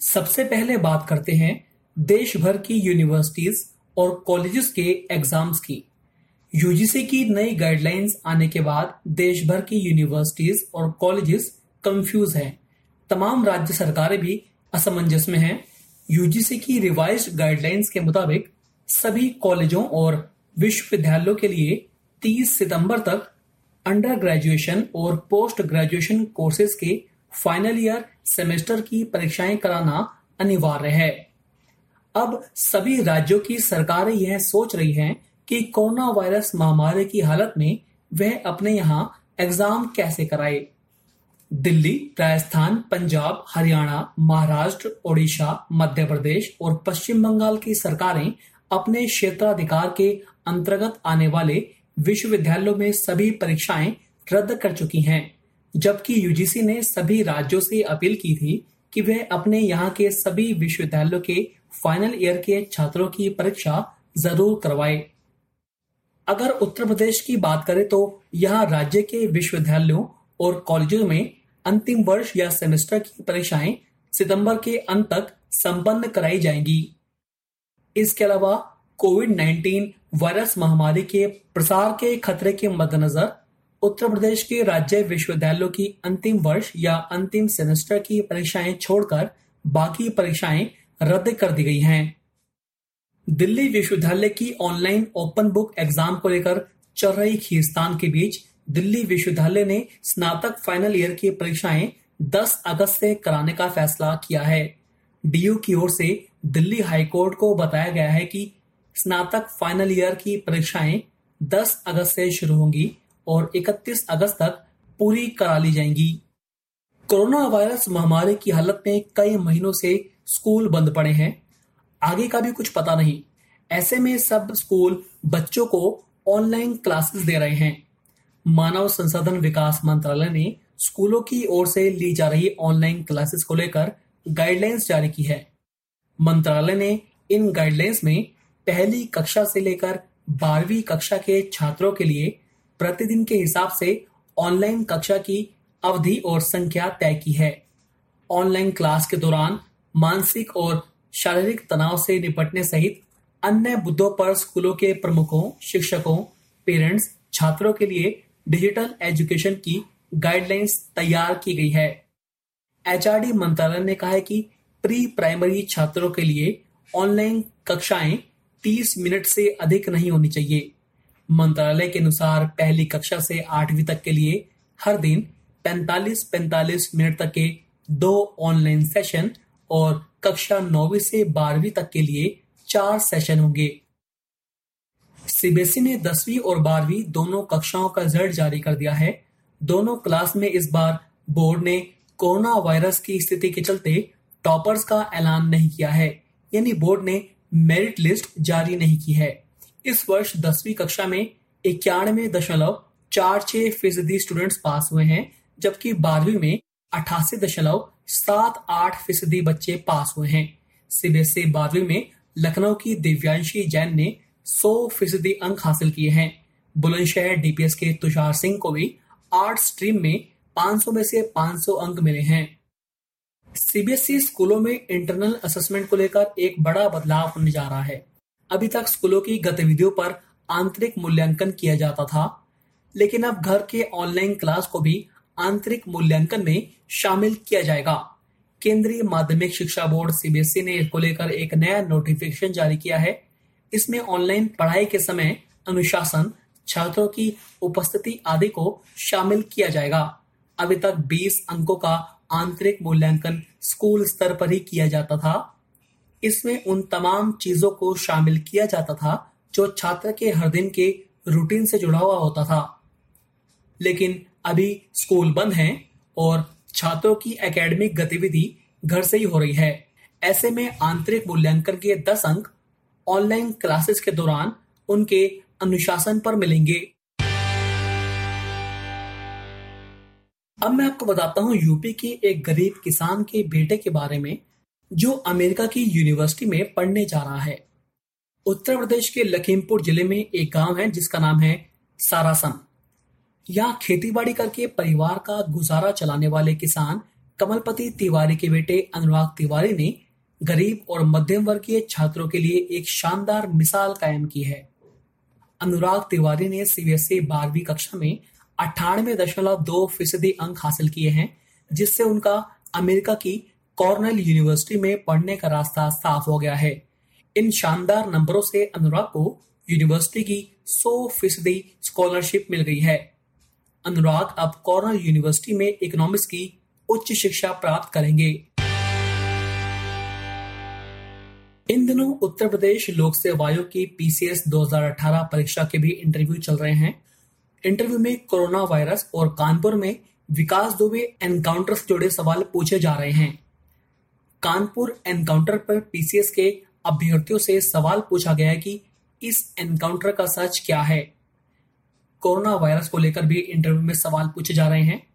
सबसे पहले बात करते हैं देश भर की यूनिवर्सिटीज और कॉलेजेस के एग्ज़ाम्स की। यूजीसी की नई गाइडलाइंस आने के बाद देश भर की यूनिवर्सिटीज और कॉलेजेस कंफ्यूज हैं। तमाम राज्य सरकारें भी असमंजस में हैं। यूजीसी की रिवाइज गाइडलाइंस के मुताबिक सभी कॉलेजों और विश्वविद्यालयों के लिए 30 सितंबर तक अंडर ग्रेजुएशन और पोस्ट ग्रेजुएशन कोर्सेज के फाइनल ईयर सेमेस्टर की परीक्षाएँ कराना अनिवार्य है। अब सभी राज्यों की सरकारें यह सोच रही हैं कि कोरोना वायरस महामारी की हालत में वह अपने यहाँ एग्ज़ाम कैसे कराए। दिल्ली, राजस्थान, पंजाब, हरियाणा, महाराष्ट्र, ओडिशा, मध्य प्रदेश और पश्चिम बंगाल की सरकारें अपने क्षेत्राधिकार के अंतर्गत आने वाले विश्वविद्यालयों में सभी परीक्षाएँ रद्द कर चुकी हैं। जबकि यूजीसी ने सभी राज्यों से अपील की थी कि वे अपने यहाँ के सभी विश्वविद्यालयों के फाइनल ईयर के छात्रों की परीक्षा ज़रूर करवाए। अगर उत्तर प्रदेश की बात करें तो यहाँ राज्य के विश्वविद्यालयों और कॉलेजों में अंतिम वर्ष या सेमेस्टर की परीक्षाएँ सितंबर के अंत तक संपन्न कराई जाएँगी। इसके अलावा कोविड 19 वायरस महामारी के प्रसार के खतरे के मद्देनजर उत्तर प्रदेश के राज्य विश्वविद्यालयों की अंतिम वर्ष या अंतिम सेमेस्टर की परीक्षाएँ छोड़कर बाकी परीक्षाएँ रद्द कर दी गई हैं। दिल्ली विश्वविद्यालय की ऑनलाइन ओपन बुक एग्ज़ाम को लेकर चल रही खींचतान के बीच दिल्ली विश्वविद्यालय ने स्नातक फाइनल ईयर की परीक्षाएँ 10 अगस्त से कराने का फैसला किया है। डीयू की ओर से दिल्ली हाईकोर्ट को बताया गया है कि स्नातक फाइनल ईयर की परीक्षाएँ 10 अगस्त से शुरू होंगी और 31 अगस्त तक पूरी करा ली जाएँगी। कोरोना वायरस महामारी की हालत में कई महीनों से स्कूल बंद पड़े हैं। आगे का भी कुछ पता नहीं। ऐसे में सब स्कूल बच्चों को ऑनलाइन क्लासेस दे रहे हैं। मानव संसाधन विकास मंत्रालय ने स्कूलों की ओर से ली जा रही ऑनलाइन क्लासेस को लेकर गाइडलाइंस जारी की है। मंत्रालय ने इन गाइडलाइंस में पहली कक्षा से लेकर बारहवीं कक्षा के छात्रों के लिए प्रतिदिन के हिसाब से ऑनलाइन कक्षा की अवधि और संख्या तय की है। ऑनलाइन क्लास के दौरान मानसिक और शारीरिक तनाव से निपटने सहित अन्य मुद्दों पर स्कूलों के प्रमुखों, शिक्षकों, पेरेंट्स, छात्रों के लिए डिजिटल एजुकेशन की गाइडलाइंस तैयार की गई है। एचआरडी मंत्रालय ने कहा है कि प्री प्राइमरी छात्रों के लिए ऑनलाइन कक्षाएँ 30 मिनट से अधिक नहीं होनी चाहिए। मंत्रालय के अनुसार पहली कक्षा से आठवीं तक के लिए हर दिन 45-45 मिनट तक के दो ऑनलाइन सेशन और कक्षा नौवीं से बारहवीं तक के लिए चार सेशन होंगे। सीबीएसई ने दसवीं और बारहवीं दोनों कक्षाओं का रिज़ल्ट जारी कर दिया है। दोनों क्लास में इस बार बोर्ड ने कोरोना वायरस की स्थिति के चलते टॉपर्स का ऐलान नहीं किया है, यानी बोर्ड ने मेरिट लिस्ट जारी नहीं की है। इस वर्ष दसवीं कक्षा में इक्यानवे दशमलव चार छह फ़ीसदी स्टूडेंट्स पास हुए हैं, जबकि बारहवीं में अठासी दशमलव सात आठ फ़ीसदी बच्चे पास हुए हैं। सीबीएसई बारहवीं में लखनऊ की दिव्यांशी जैन ने 100 फ़ीसदी अंक हासिल किए हैं। बुलंदशहर डीपीएस के तुषार सिंह को भी आर्ट स्ट्रीम में 500 में से 500 अंक मिले हैं। सीबीएसई स्कूलों में इंटरनल असेसमेंट को लेकर एक बड़ा बदलाव होने जा रहा है। अभी तक स्कूलों की गतिविधियों पर आंतरिक मूल्यांकन किया जाता था, लेकिन अब घर के ऑनलाइन क्लास को भी आंतरिक मूल्यांकन में शामिल किया जाएगा। केंद्रीय माध्यमिक शिक्षा बोर्ड सीबीएसई ने इसको लेकर एक नया नोटिफिकेशन जारी किया है। इसमें ऑनलाइन पढ़ाई के समय अनुशासन, छात्रों की उपस्थिति आदि को शामिल किया जाएगा। अभी तक 20 अंकों का आंतरिक मूल्यांकन स्कूल स्तर पर ही किया जाता था। इसमें उन तमाम चीज़ों को शामिल किया जाता था, जो छात्र के हर दिन के रूटीन से जुड़ा हुआ होता था। लेकिन अभी स्कूल बंद हैं और छात्रों की एकेडमिक गतिविधि घर से ही हो रही है। ऐसे में आंतरिक मूल्यांकन के दस अंक ऑनलाइन क्लासेस के दौरान उनके अनुशासन पर मिलेंगे। अब मैं आपको बताता हूँ यूपी के एक गरीब किसान के बेटे के बारे में। जो अमेरिका की यूनिवर्सिटी में पढ़ने जा रहा है। उत्तर प्रदेश के लखीमपुर ज़िले में एक गाँव है, जिसका नाम है सारासन। यहाँ खेतीबाड़ी करके परिवार का गुजारा चलाने वाले किसान कमलपति तिवारी के बेटे अनुराग तिवारी ने गरीब और मध्यम वर्गीय छात्रों के लिए एक शानदार मिसाल कायम की है। अनुराग तिवारी ने सीबीएसई बारहवीं कक्षा में अट्ठानवे दशमलव दो फ़ीसदी अंक हासिल किए हैं, जिससे उनका अमेरिका की कॉर्नेल यूनिवर्सिटी में पढ़ने का रास्ता साफ़ हो गया है। इन शानदार नंबरों से अनुराग को यूनिवर्सिटी की 100 फ़ीसदी स्कॉलरशिप मिल गई है। अनुराग अब कॉर्नल यूनिवर्सिटी में इकोनॉमिक्स की उच्च शिक्षा प्राप्त करेंगे। इन दिनों उत्तर प्रदेश लोक सेवा आयोग की पीसीएस 2018 परीक्षा के भी इंटरव्यू चल रहे हैं। इंटरव्यू में कोरोना वायरस और कानपुर में विकास दुबे एनकाउंटर से जुड़े सवाल पूछे जा रहे हैं। कानपुर एनकाउंटर पर पीसीएस के अभ्यर्थियों से सवाल पूछा गया कि इस एनकाउंटर का सच क्या है? कोरोना वायरस को लेकर भी इंटरव्यू में सवाल पूछे जा रहे हैं।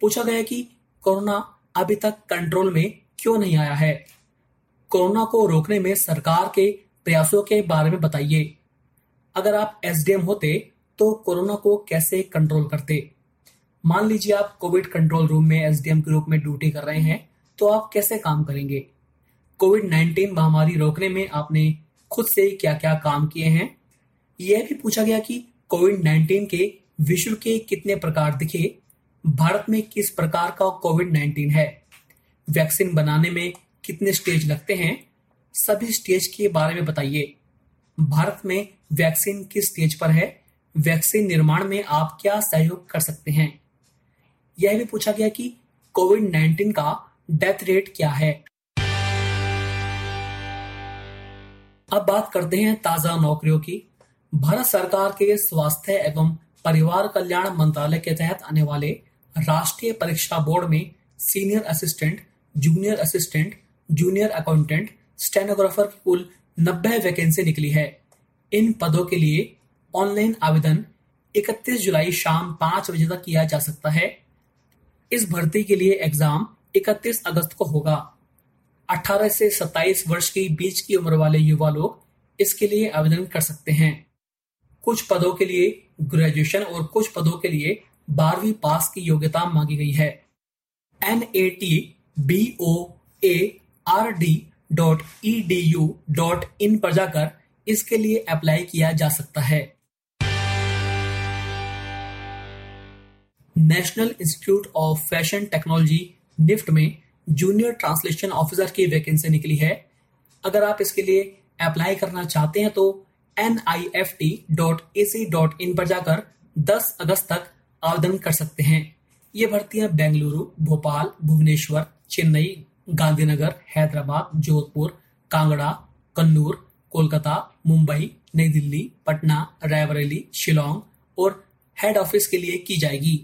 पूछा गया कि कोरोना अभी तक कंट्रोल में क्यों नहीं आया है? कोरोना को रोकने में सरकार के प्रयासों के बारे में बताइए। अगर आप एसडीएम होते तो कोरोना को कैसे कंट्रोल करते? मान लीजिए आप कोविड कंट्रोल रूम में एसडीएम के रूप में ड्यूटी कर रहे हैं। तो आप कैसे काम करेंगे? कोविड 19 महामारी रोकने में आपने खुद से क्या क्या काम किए हैं? यह भी पूछा गया कि कोविड 19 के विश्व के कितने प्रकार दिखे? भारत में किस प्रकार का कोविड 19 है? वैक्सीन बनाने में कितने स्टेज लगते हैं? सभी स्टेज के बारे में बताइए। भारत में वैक्सीन किस स्टेज पर है? वैक्सीन निर्माण में आप क्या सहयोग कर सकते हैं? यह भी पूछा गया कि कोविड 19 का डेथ रेट क्या है? अब बात करते हैं ताज़ा नौकरियों की। भारत सरकार के स्वास्थ्य एवं परिवार कल्याण मंत्रालय के तहत आने वाले राष्ट्रीय परीक्षा बोर्ड में senior assistant, junior assistant, junior accountant, stenographer की कुल 90 वैकेंसी निकली है। इन पदों के लिए ऑनलाइन आवेदन 31 जुलाई शाम पाँच बजे तक किया जा सकता है। इस भर्ती के लिए एग्ज़ाम 31 अगस्त को होगा। 18 से 27 वर्ष के बीच की उम्र वाले युवा लोग इसके लिए आवेदन कर सकते हैं। कुछ पदों के लिए ग्रेजुएशन और कुछ पदों के लिए बारहवीं पास की योग्यता मांगी गई है। N A T B O A R D dot E D U dot in पर जाकर इसके लिए अप्लाई किया जा सकता है। National Institute of Fashion Technology NIFT में जूनियर ट्रांसलेशन ऑफिसर की वैकेंसी निकली है। अगर आप इसके लिए अप्लाई करना चाहते हैं तो N I F T dot A C dot in पर जाकर 10 अगस्त तक आवेदन कर सकते हैं। ये भर्तियाँ बेंगलुरु, भोपाल, भुवनेश्वर, चेन्नई, गांधीनगर, हैदराबाद, जोधपुर, कांगड़ा, कन्नूर, कोलकाता, मुंबई, नई दिल्ली, पटना, रायबरेली, शिलोंग और हेड ऑफ़िस के लिए की जाएगी।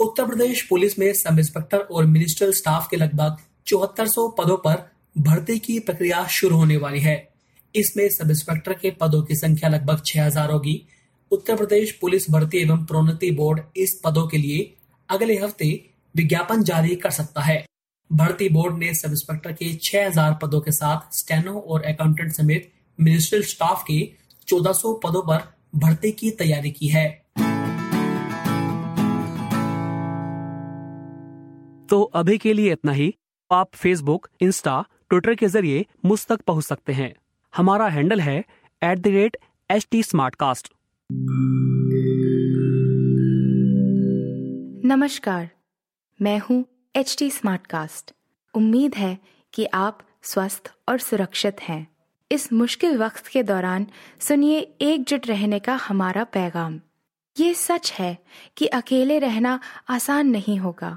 उत्तर प्रदेश पुलिस में सब इंस्पेक्टर और मिनिस्ट्रियल स्टाफ के लगभग चौहत्तर पदों पर भर्ती की प्रक्रिया शुरू होने वाली है। इसमें सब इंस्पेक्टर के पदों की संख्या लगभग 6000 होगी। उत्तर प्रदेश पुलिस भर्ती एवं प्रोन्नति बोर्ड इस पदों के लिए अगले हफ़्ते विज्ञापन जारी कर सकता है। भर्ती बोर्ड ने सब इंस्पेक्टर के 6000 पदों के साथ स्टेनो और अकाउंटेंट समेत मिनिस्ट्रियल स्टाफ के 1400 पदों पर भर्ती की तैयारी की है। तो अभी के लिए इतना ही। आप फेसबुक इंस्टा ट्विटर के ज़रिए मुझ तक पहुँच सकते हैं। हमारा हैंडल है at the rate H T smart cast नमस्कार, मैं हूँ एच टी स्मार्ट कास्ट उम्मीद है कि आप स्वस्थ और सुरक्षित हैं। इस मुश्किल वक्त के दौरान सुनिए एकजुट रहने का हमारा पैगाम। ये सच है कि अकेले रहना आसान नहीं होगा।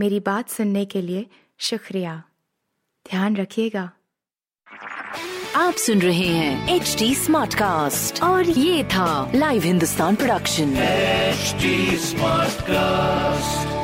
मेरी बात सुनने के लिए शुक्रिया। ध्यान रखिएगा। आप सुन रहे हैं एच डी स्मार्ट कास्ट और ये था live Hindustan production smart Smartcast.